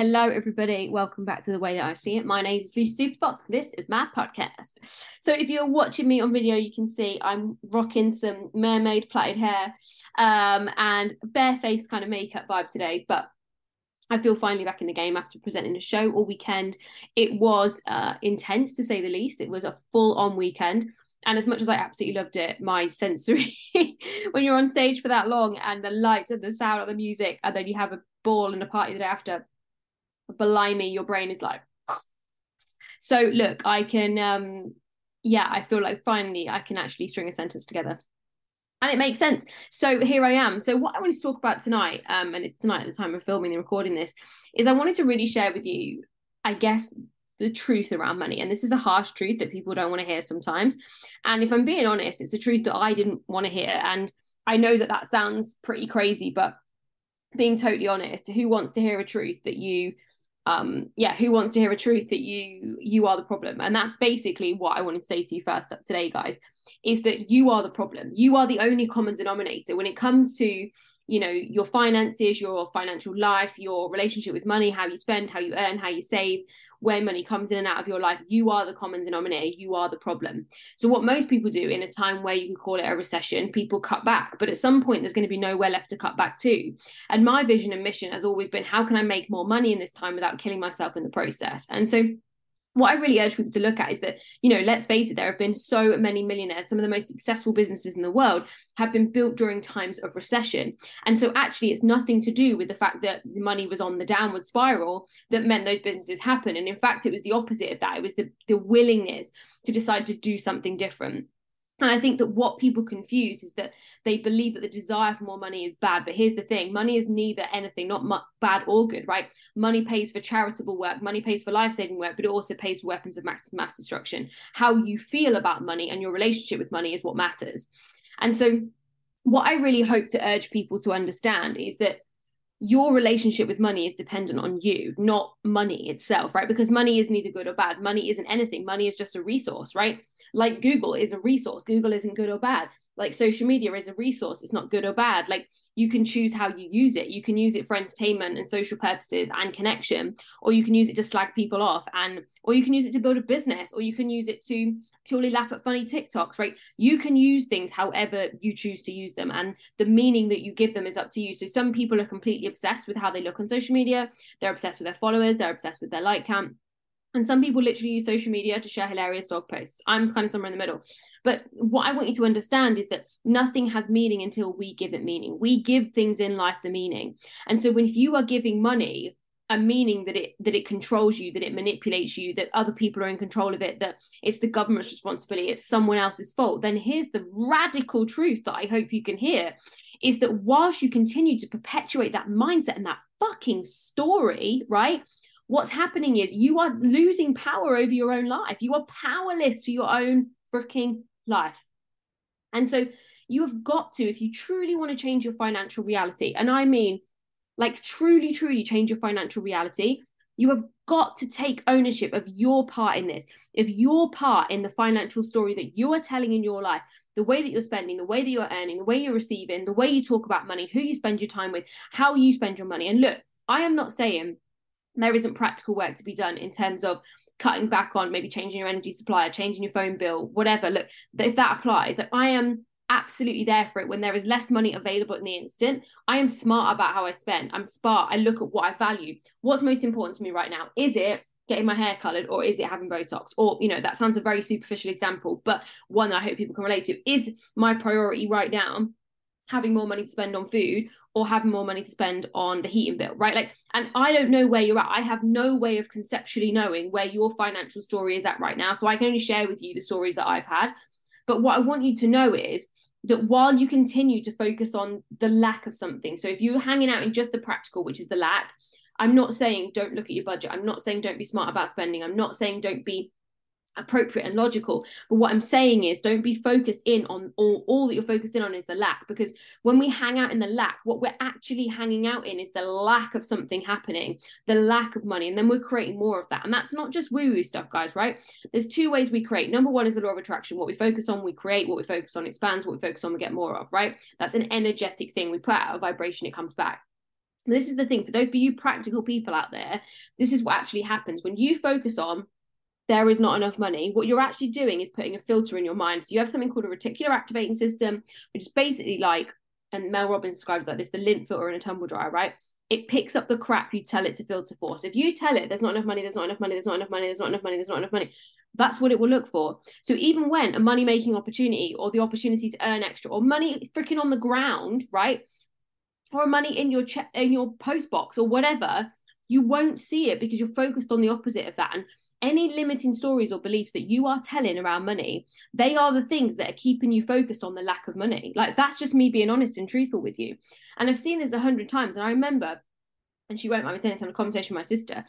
Hello, everybody. Welcome back to The Way That I See It. My name is Lucy Superfox. This is my podcast. So, if you're watching me on video, you can see I'm rocking some mermaid plaited hair um, and barefaced kind of makeup vibe today. But I feel finally back in the game after presenting a show all weekend. It was uh, intense to say the least. It was a full on weekend. And as much as I absolutely loved it, my sensory, when you're on stage for that long and the lights and the sound of the music, and then you have a ball and a party the day after, blimey, your brain is like. so look, I can, um, yeah, I feel like finally I can actually string a sentence together. And it makes sense. So here I am. So what I wanted to talk about tonight, um, and it's tonight at the time of filming and recording this, is I wanted to really share with you, I guess, the truth around money. And this is a harsh truth that people don't want to hear sometimes. And if I'm being honest, it's a truth that I didn't want to hear. And I know that that sounds pretty crazy, but being totally honest, who wants to hear a truth that you um yeah who wants to hear a truth that you you are the problem? And that's basically what i wanted to say to you first up today guys is that you are the problem. You are the only common denominator when it comes to you know your finances your financial life your relationship with money how you spend how you earn how you save where money comes in and out of your life, you are the common denominator, you are the problem. So, what most people do in a time where you can call it a recession, people cut back, but at some point, there's going to be nowhere left to cut back to. And my vision and mission has always been how can I make more money in this time without killing myself in the process? And so, what I really urge people to look at is that, you know, let's face it, there have been so many millionaires. Some of the most successful businesses in the world have been built during times of recession. And so actually, it's nothing to do with the fact that the money was on the downward spiral that meant those businesses happen. And in fact, it was the opposite of that. It was the, the willingness to decide to do something different. And I think that what people confuse is that they believe that the desire for more money is bad. But here's the thing money is neither anything, not mu- bad or good, right? Money pays for charitable work, money pays for life saving work, but it also pays for weapons of mass, mass destruction. How you feel about money and your relationship with money is what matters. And so, what I really hope to urge people to understand is that your relationship with money is dependent on you, not money itself, right? Because money is neither good or bad. Money isn't anything. Money is just a resource, right? Like Google is a resource. Google isn't good or bad. Like social media is a resource. It's not good or bad. Like you can choose how you use it. You can use it for entertainment and social purposes and connection, or you can use it to slag people off and or you can use it to build a business, or you can use it to purely laugh at funny TikToks, right? You can use things however you choose to use them, and the meaning that you give them is up to you. So, some people are completely obsessed with how they look on social media, they're obsessed with their followers, they're obsessed with their like count. And some people literally use social media to share hilarious dog posts. I'm kind of somewhere in the middle. But what I want you to understand is that nothing has meaning until we give it meaning. We give things in life the meaning. And so when if you are giving money a meaning that it that it controls you, that it manipulates you, that other people are in control of it, that it's the government's responsibility, it's someone else's fault, then here's the radical truth that I hope you can hear is that whilst you continue to perpetuate that mindset and that fucking story, right? What's happening is you are losing power over your own life. You are powerless to your own freaking life. And so you have got to, if you truly want to change your financial reality, and I mean like truly, truly change your financial reality, you have got to take ownership of your part in this, of your part in the financial story that you are telling in your life, the way that you're spending, the way that you're earning, the way you're receiving, the way you talk about money, who you spend your time with, how you spend your money. And look, I am not saying there isn't practical work to be done in terms of cutting back on maybe changing your energy supplier, changing your phone bill, whatever. Look, if that applies, like I am absolutely there for it when there is less money available in the instant. I am smart about how I spend. I'm smart. I look at what I value. What's most important to me right now? Is it getting my hair colored or is it having Botox? Or, you know, that sounds a very superficial example, but one that I hope people can relate to. Is my priority right now having more money to spend on food or having more money to spend on the heating bill, right? Like, and I don't know where you're at. I have no way of conceptually knowing where your financial story is at right now. So I can only share with you the stories that I've had. But what I want you to know is that while you continue to focus on the lack of something, so if you're hanging out in just the practical, which is the lack, I'm not saying don't look at your budget. I'm not saying don't be smart about spending. I'm not saying don't be appropriate and logical. But what i'm saying is don't be focused in on all, all that you're focused in on is the lack because when we hang out in the lack what we're actually hanging out in is the lack of something happening the lack of money and then we're creating more of that. And that's not just woo woo stuff guys right? There's two ways we create. Number one is the law of attraction. What we focus on we create. What we focus on expands. What we focus on we get more of right? That's an energetic thing. We put out a vibration it comes back. This is the thing for those for you practical people out there this is what actually happens. When you focus on there is not enough money. What you're actually doing is putting a filter in your mind. So you have something called a reticular activating system which is basically like and mel robbins describes like this the lint filter in a tumble dryer right? It picks up the crap you tell it to filter for. So if you tell it there's not enough money there's not enough money there's not enough money there's not enough money there's not enough money that's what it will look for. So even when a money making opportunity or the opportunity to earn extra or money freaking on the ground right? Or money in your check in your post box or whatever, you won't see it because you're focused on the opposite of that. And any limiting stories or beliefs that you are telling around money, they are the things that are keeping you focused on the lack of money. Like that's just me being honest and truthful with you. And I've seen this a hundred times. And I remember, and she won't mind me saying this, in a conversation with my sister,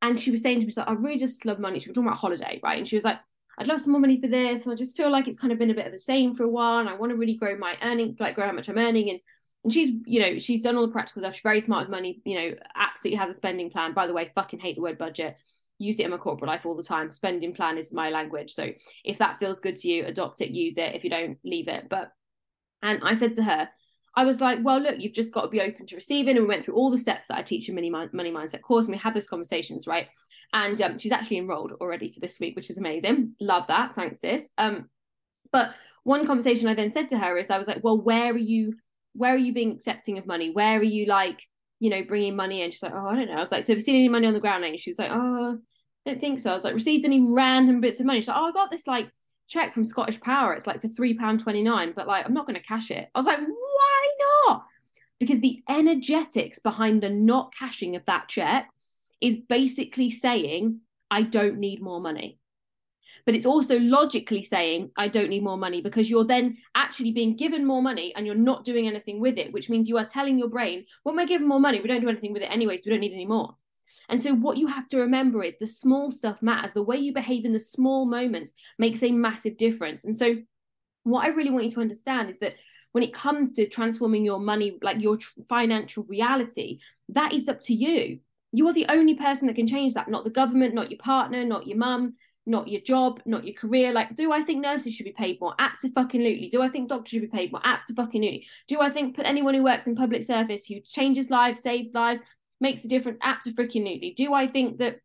and she was saying to me, like, I really just love money. She was talking about holiday, right? And she was like, I'd love some more money for this. And I just feel like it's kind of been a bit of the same for a while. And I want to really grow my earning, like grow how much I'm earning. And and she's you know she's done all the practical stuff she's very smart with money you know absolutely has a spending plan by the way fucking hate the word budget use it in my corporate life all the time. Spending plan is my language. So if that feels good to you adopt it use it. If you don't leave it. But and i said to her i was like well look you've just got to be open to receiving. And we went through all the steps that i teach in money, money mindset course and we had those conversations right? And um, she's actually enrolled already for this week which is amazing. Love that. Thanks sis. Um but one conversation i then said to her is i was like well where are you where are you being accepting of money? Where are you like, you know, bringing money in? She's like, oh, I don't know. I was like, so have you seen any money on the ground? And she was like, oh, I don't think so. I was like, received any random bits of money? She's like, oh, I got this like check from Scottish Power. It's like for three pound twenty nine, but like I'm not going to cash it. I was like, why not? Because the energetics behind the not cashing of that check is basically saying I don't need more money but it's also logically saying i don't need more money because you're then actually being given more money and you're not doing anything with it which means you are telling your brain when we're given more money? We don't do anything with it anyway so we don't need any more. And so what you have to remember is the small stuff matters. The way you behave in the small moments makes a massive difference. And so what i really want you to understand is that when it comes to transforming your money like your tr- financial reality that is up to you. You are the only person that can change that not the government not your partner not your mum not your job, not your career. Like, do I think nurses should be paid more? Absolutely. Do I think doctors should be paid more? Absolutely. Do I think anyone who works in public service who changes lives, saves lives, makes a difference? Absolutely. Do I think that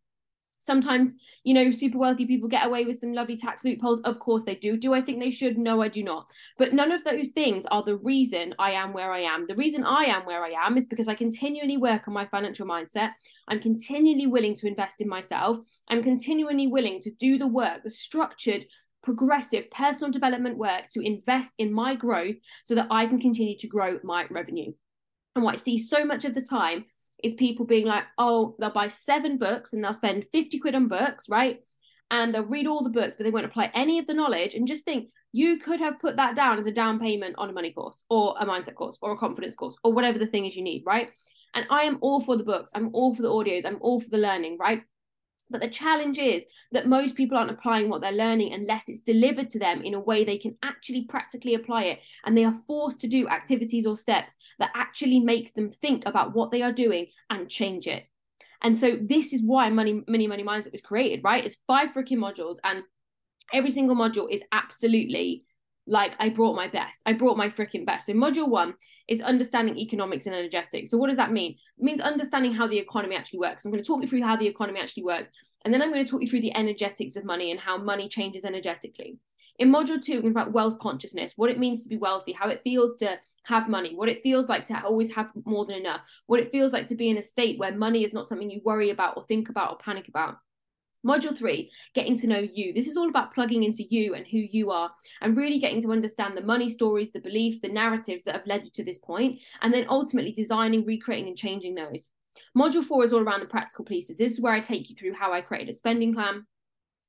sometimes you know super wealthy people get away with some lovely tax loopholes. Of course they do. Do i think they should? No i do not. But none of those things are the reason i am where i am. The reason i am where i am is because i continually work on my financial mindset. I'm continually willing to invest in myself. I'm continually willing to do the work the structured progressive personal development work to invest in my growth so that i can continue to grow my revenue. And what i see so much of the time is people being like, oh, they'll buy seven books and they'll spend 50 quid on books, right? And they'll read all the books, but they won't apply any of the knowledge and just think you could have put that down as a down payment on a money course or a mindset course or a confidence course or whatever the thing is you need, right? And I am all for the books, I'm all for the audios, I'm all for the learning, right? But the challenge is that most people aren't applying what they're learning unless it's delivered to them in a way they can actually practically apply it. And they are forced to do activities or steps that actually make them think about what they are doing and change it. And so this is why Money Mini Money Mindset was created, right? It's five freaking modules, and every single module is absolutely like I brought my best. I brought my freaking best. So module one is understanding economics and energetics. So what does that mean? It means understanding how the economy actually works. I'm going to talk you through how the economy actually works. And then I'm going to talk you through the energetics of money and how money changes energetically. In module two, we're going to talk about wealth consciousness, what it means to be wealthy, how it feels to have money, what it feels like to always have more than enough, what it feels like to be in a state where money is not something you worry about or think about or panic about. Module three, getting to know you. This is all about plugging into you and who you are and really getting to understand the money stories, the beliefs, the narratives that have led you to this point, and then ultimately designing, recreating, and changing those. Module four is all around the practical pieces. This is where I take you through how I created a spending plan,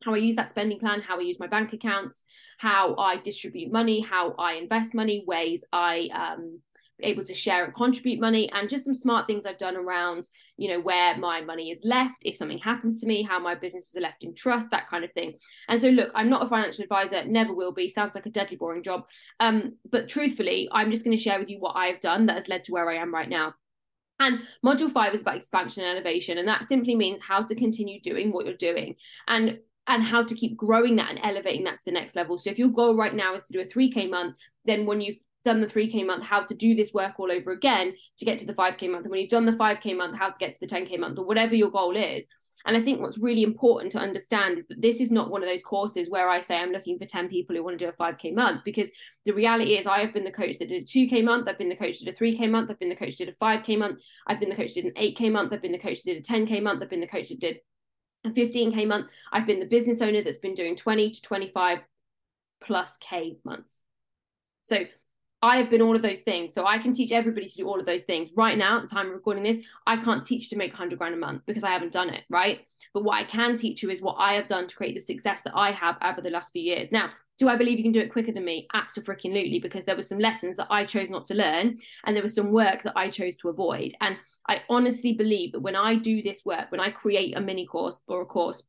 how I use that spending plan, how I use my bank accounts, how I distribute money, how I invest money, ways I um, able to share and contribute money and just some smart things I've done around, you know, where my money is left, if something happens to me, how my businesses are left in trust, that kind of thing. And so, look, I'm not a financial advisor, never will be. Sounds like a deadly boring job. Um, but truthfully, I'm just going to share with you what I've done that has led to where I am right now. And module five is about expansion and elevation. And that simply means how to continue doing what you're doing. And and how to keep growing that and elevating that to the next level. So if your goal right now is to do a 3K month, then when you've done the 3K month, how to do this work all over again to get to the 5K month. And when you've done the 5K month, how to get to the 10K month or whatever your goal is. And I think what's really important to understand is that this is not one of those courses where I say I'm looking for 10 people who want to do a 5K month, because the reality is I have been the coach that did a 2K month, I've been the coach that did a 3K month, I've been the coach that did a 5K month, I've been the coach that did an 8K month, I've been the coach that did a 10K month, I've been the coach that did a 15K month, I've been the business owner that's been doing 20 to 25 plus K months. So I have been all of those things. So I can teach everybody to do all of those things. Right now, at the time of recording this, I can't teach to make 100 grand a month because I haven't done it, right? But what I can teach you is what I have done to create the success that I have over the last few years. Now, do I believe you can do it quicker than me? Absolutely, because there were some lessons that I chose not to learn, and there was some work that I chose to avoid. And I honestly believe that when I do this work, when I create a mini course or a course,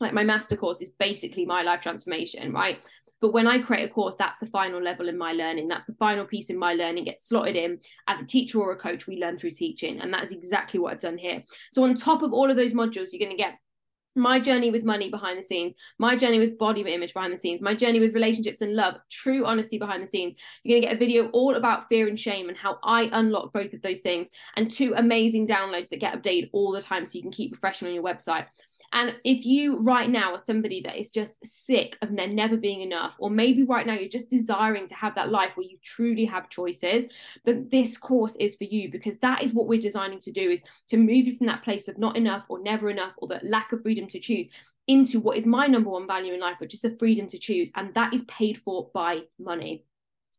like my master course is basically my life transformation, right? But when I create a course, that's the final level in my learning. That's the final piece in my learning gets slotted in. As a teacher or a coach, we learn through teaching. And that is exactly what I've done here. So, on top of all of those modules, you're going to get my journey with money behind the scenes, my journey with body image behind the scenes, my journey with relationships and love, true honesty behind the scenes. You're going to get a video all about fear and shame and how I unlock both of those things, and two amazing downloads that get updated all the time so you can keep refreshing on your website. And if you right now are somebody that is just sick of there never being enough, or maybe right now you're just desiring to have that life where you truly have choices, then this course is for you because that is what we're designing to do is to move you from that place of not enough or never enough or the lack of freedom to choose into what is my number one value in life, which is the freedom to choose. And that is paid for by money.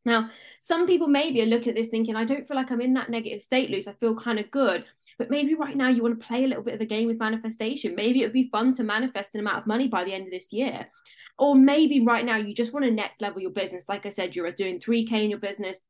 Now, some people maybe are looking at this thinking, I don't feel like I'm in that negative state, Luce. I feel kind of good. But maybe right now you want to play a little bit of a game with manifestation. Maybe it would be fun to manifest an amount of money by the end of this year. Or maybe right now you just want to next level your business. Like I said, you're doing 3K in your business,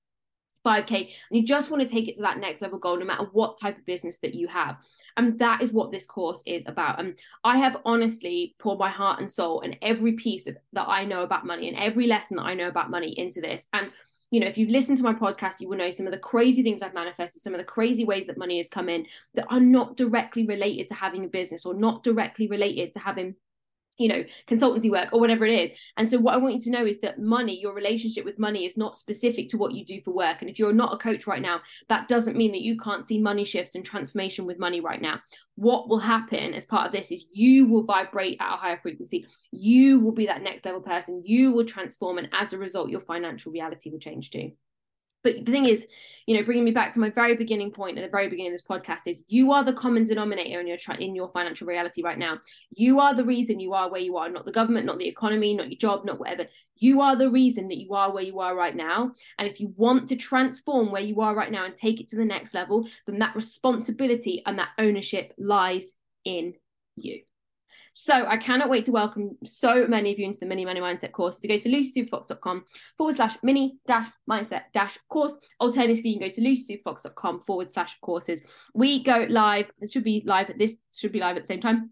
5K, and you just want to take it to that next level goal, no matter what type of business that you have. And that is what this course is about. And I have honestly poured my heart and soul and every piece of, that I know about money and every lesson that I know about money into this. And you know, if you've listened to my podcast, you will know some of the crazy things I've manifested, some of the crazy ways that money has come in that are not directly related to having a business or not directly related to having you know consultancy work or whatever it is. And so what i want you to know is that money your relationship with money is not specific to what you do for work. And if you're not a coach right now that doesn't mean that you can't see money shifts and transformation with money right now. What will happen as part of this is you will vibrate at a higher frequency. You will be that next level person. You will transform. And as a result your financial reality will change too but the thing is, you know, bringing me back to my very beginning point at the very beginning of this podcast is you are the common denominator in your in your financial reality right now. You are the reason you are where you are, not the government, not the economy, not your job, not whatever. You are the reason that you are where you are right now. And if you want to transform where you are right now and take it to the next level, then that responsibility and that ownership lies in you. So I cannot wait to welcome so many of you into the mini money mindset course. If you go to lucysuperfox.com forward slash mini dash mindset dash course, alternatively, you can go to lucysuperfox.com forward slash courses. We go live. This should be live at this should be live at the same time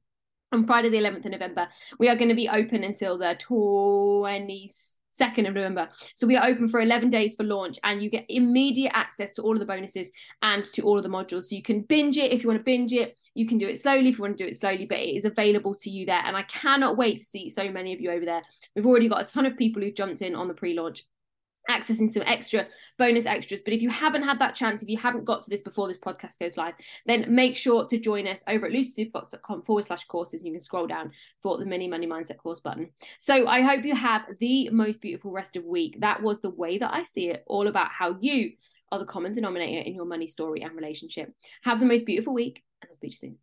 on Friday, the 11th of November. We are going to be open until the 20th 2nd of November. So we are open for 11 days for launch and you get immediate access to all of the bonuses and to all of the modules. So you can binge it if you want to binge it. You can do it slowly if you want to do it slowly, but it is available to you there. And I cannot wait to see so many of you over there. We've already got a ton of people who've jumped in on the pre launch accessing some extra bonus extras. But if you haven't had that chance, if you haven't got to this before this podcast goes live, then make sure to join us over at lucysuperfox.com forward slash courses. And you can scroll down for the mini money mindset course button. So I hope you have the most beautiful rest of week. That was the way that I see it, all about how you are the common denominator in your money story and relationship. Have the most beautiful week, and I'll speak to you soon.